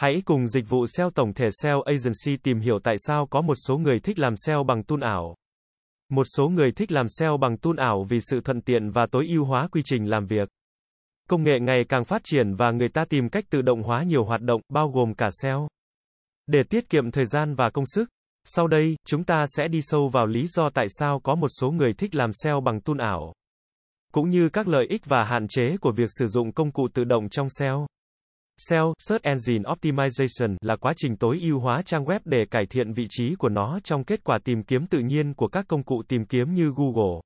Hãy cùng dịch vụ SEO tổng thể SEO Agency tìm hiểu tại sao có một số người thích làm SEO bằng tool ảo. Một số người thích làm SEO bằng tool ảo vì sự thuận tiện và tối ưu hóa quy trình làm việc. Công nghệ ngày càng phát triển và người ta tìm cách tự động hóa nhiều hoạt động, bao gồm cả SEO. Để tiết kiệm thời gian và công sức, sau đây, chúng ta sẽ đi sâu vào lý do tại sao có một số người thích làm SEO bằng tool ảo, cũng như các lợi ích và hạn chế của việc sử dụng công cụ tự động trong SEO. SEO, Search Engine Optimization, là quá trình tối ưu hóa trang web để cải thiện vị trí của nó trong kết quả tìm kiếm tự nhiên của các công cụ tìm kiếm như Google,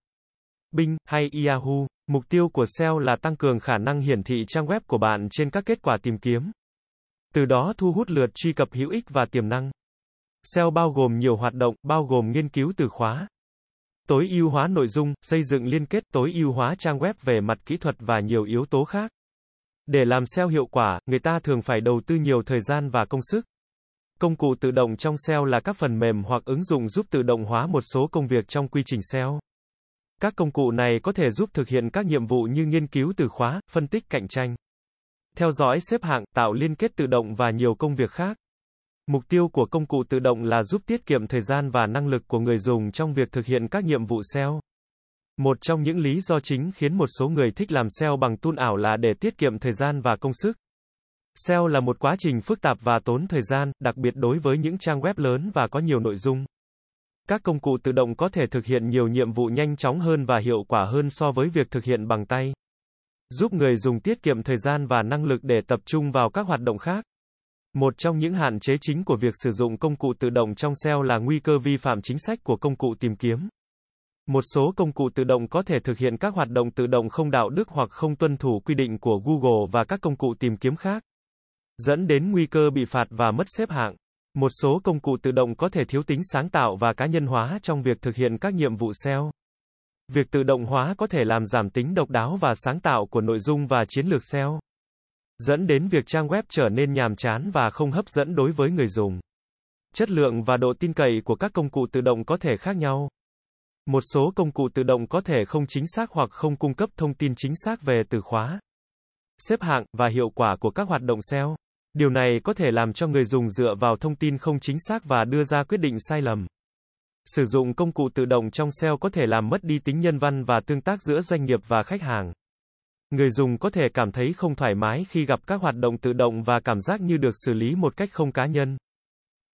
Bing hay Yahoo. Mục tiêu của SEO là tăng cường khả năng hiển thị trang web của bạn trên các kết quả tìm kiếm. Từ đó thu hút lượt truy cập hữu ích và tiềm năng. SEO bao gồm nhiều hoạt động, bao gồm nghiên cứu từ khóa, tối ưu hóa nội dung, xây dựng liên kết, tối ưu hóa trang web về mặt kỹ thuật và nhiều yếu tố khác. Để làm SEO hiệu quả, người ta thường phải đầu tư nhiều thời gian và công sức. Công cụ tự động trong SEO là các phần mềm hoặc ứng dụng giúp tự động hóa một số công việc trong quy trình SEO. Các công cụ này có thể giúp thực hiện các nhiệm vụ như nghiên cứu từ khóa, phân tích cạnh tranh, theo dõi xếp hạng, tạo liên kết tự động và nhiều công việc khác. Mục tiêu của công cụ tự động là giúp tiết kiệm thời gian và năng lực của người dùng trong việc thực hiện các nhiệm vụ SEO. Một trong những lý do chính khiến một số người thích làm SEO bằng tool ảo là để tiết kiệm thời gian và công sức. SEO là một quá trình phức tạp và tốn thời gian, đặc biệt đối với những trang web lớn và có nhiều nội dung. Các công cụ tự động có thể thực hiện nhiều nhiệm vụ nhanh chóng hơn và hiệu quả hơn so với việc thực hiện bằng tay. Giúp người dùng tiết kiệm thời gian và năng lực để tập trung vào các hoạt động khác. Một trong những hạn chế chính của việc sử dụng công cụ tự động trong SEO là nguy cơ vi phạm chính sách của công cụ tìm kiếm. Một số công cụ tự động có thể thực hiện các hoạt động tự động không đạo đức hoặc không tuân thủ quy định của Google và các công cụ tìm kiếm khác, dẫn đến nguy cơ bị phạt và mất xếp hạng. Một số công cụ tự động có thể thiếu tính sáng tạo và cá nhân hóa trong việc thực hiện các nhiệm vụ SEO. Việc tự động hóa có thể làm giảm tính độc đáo và sáng tạo của nội dung và chiến lược SEO, dẫn đến việc trang web trở nên nhàm chán và không hấp dẫn đối với người dùng. Chất lượng và độ tin cậy của các công cụ tự động có thể khác nhau. Một số công cụ tự động có thể không chính xác hoặc không cung cấp thông tin chính xác về từ khóa, xếp hạng và hiệu quả của các hoạt động SEO. Điều này có thể làm cho người dùng dựa vào thông tin không chính xác và đưa ra quyết định sai lầm. Sử dụng công cụ tự động trong SEO có thể làm mất đi tính nhân văn và tương tác giữa doanh nghiệp và khách hàng. Người dùng có thể cảm thấy không thoải mái khi gặp các hoạt động tự động và cảm giác như được xử lý một cách không cá nhân.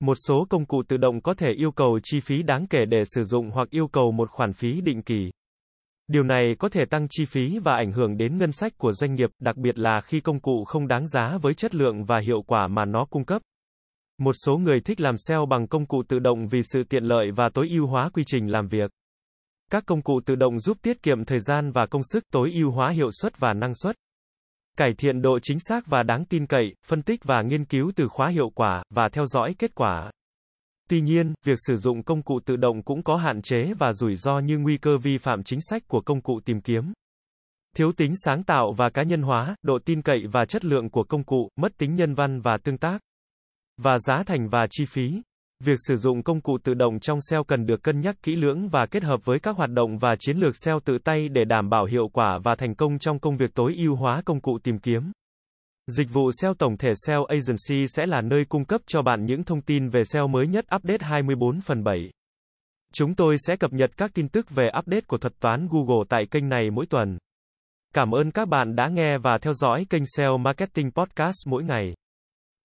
Một số công cụ tự động có thể yêu cầu chi phí đáng kể để sử dụng hoặc yêu cầu một khoản phí định kỳ. Điều này có thể tăng chi phí và ảnh hưởng đến ngân sách của doanh nghiệp, đặc biệt là khi công cụ không đáng giá với chất lượng và hiệu quả mà nó cung cấp. Một số người thích làm SEO bằng công cụ tự động vì sự tiện lợi và tối ưu hóa quy trình làm việc. Các công cụ tự động giúp tiết kiệm thời gian và công sức, tối ưu hóa hiệu suất và năng suất. Cải thiện độ chính xác và đáng tin cậy, phân tích và nghiên cứu từ khóa hiệu quả, và theo dõi kết quả. Tuy nhiên, việc sử dụng công cụ tự động cũng có hạn chế và rủi ro như nguy cơ vi phạm chính sách của công cụ tìm kiếm. Thiếu tính sáng tạo và cá nhân hóa, độ tin cậy và chất lượng của công cụ, mất tính nhân văn và tương tác. Và giá thành và chi phí. Việc sử dụng công cụ tự động trong SEO cần được cân nhắc kỹ lưỡng và kết hợp với các hoạt động và chiến lược SEO tự tay để đảm bảo hiệu quả và thành công trong công việc tối ưu hóa công cụ tìm kiếm. Dịch vụ SEO tổng thể SEO Agency sẽ là nơi cung cấp cho bạn những thông tin về SEO mới nhất update 24 phần 7. Chúng tôi sẽ cập nhật các tin tức về update của thuật toán Google tại kênh này mỗi tuần. Cảm ơn các bạn đã nghe và theo dõi kênh SEO Marketing Podcast mỗi ngày.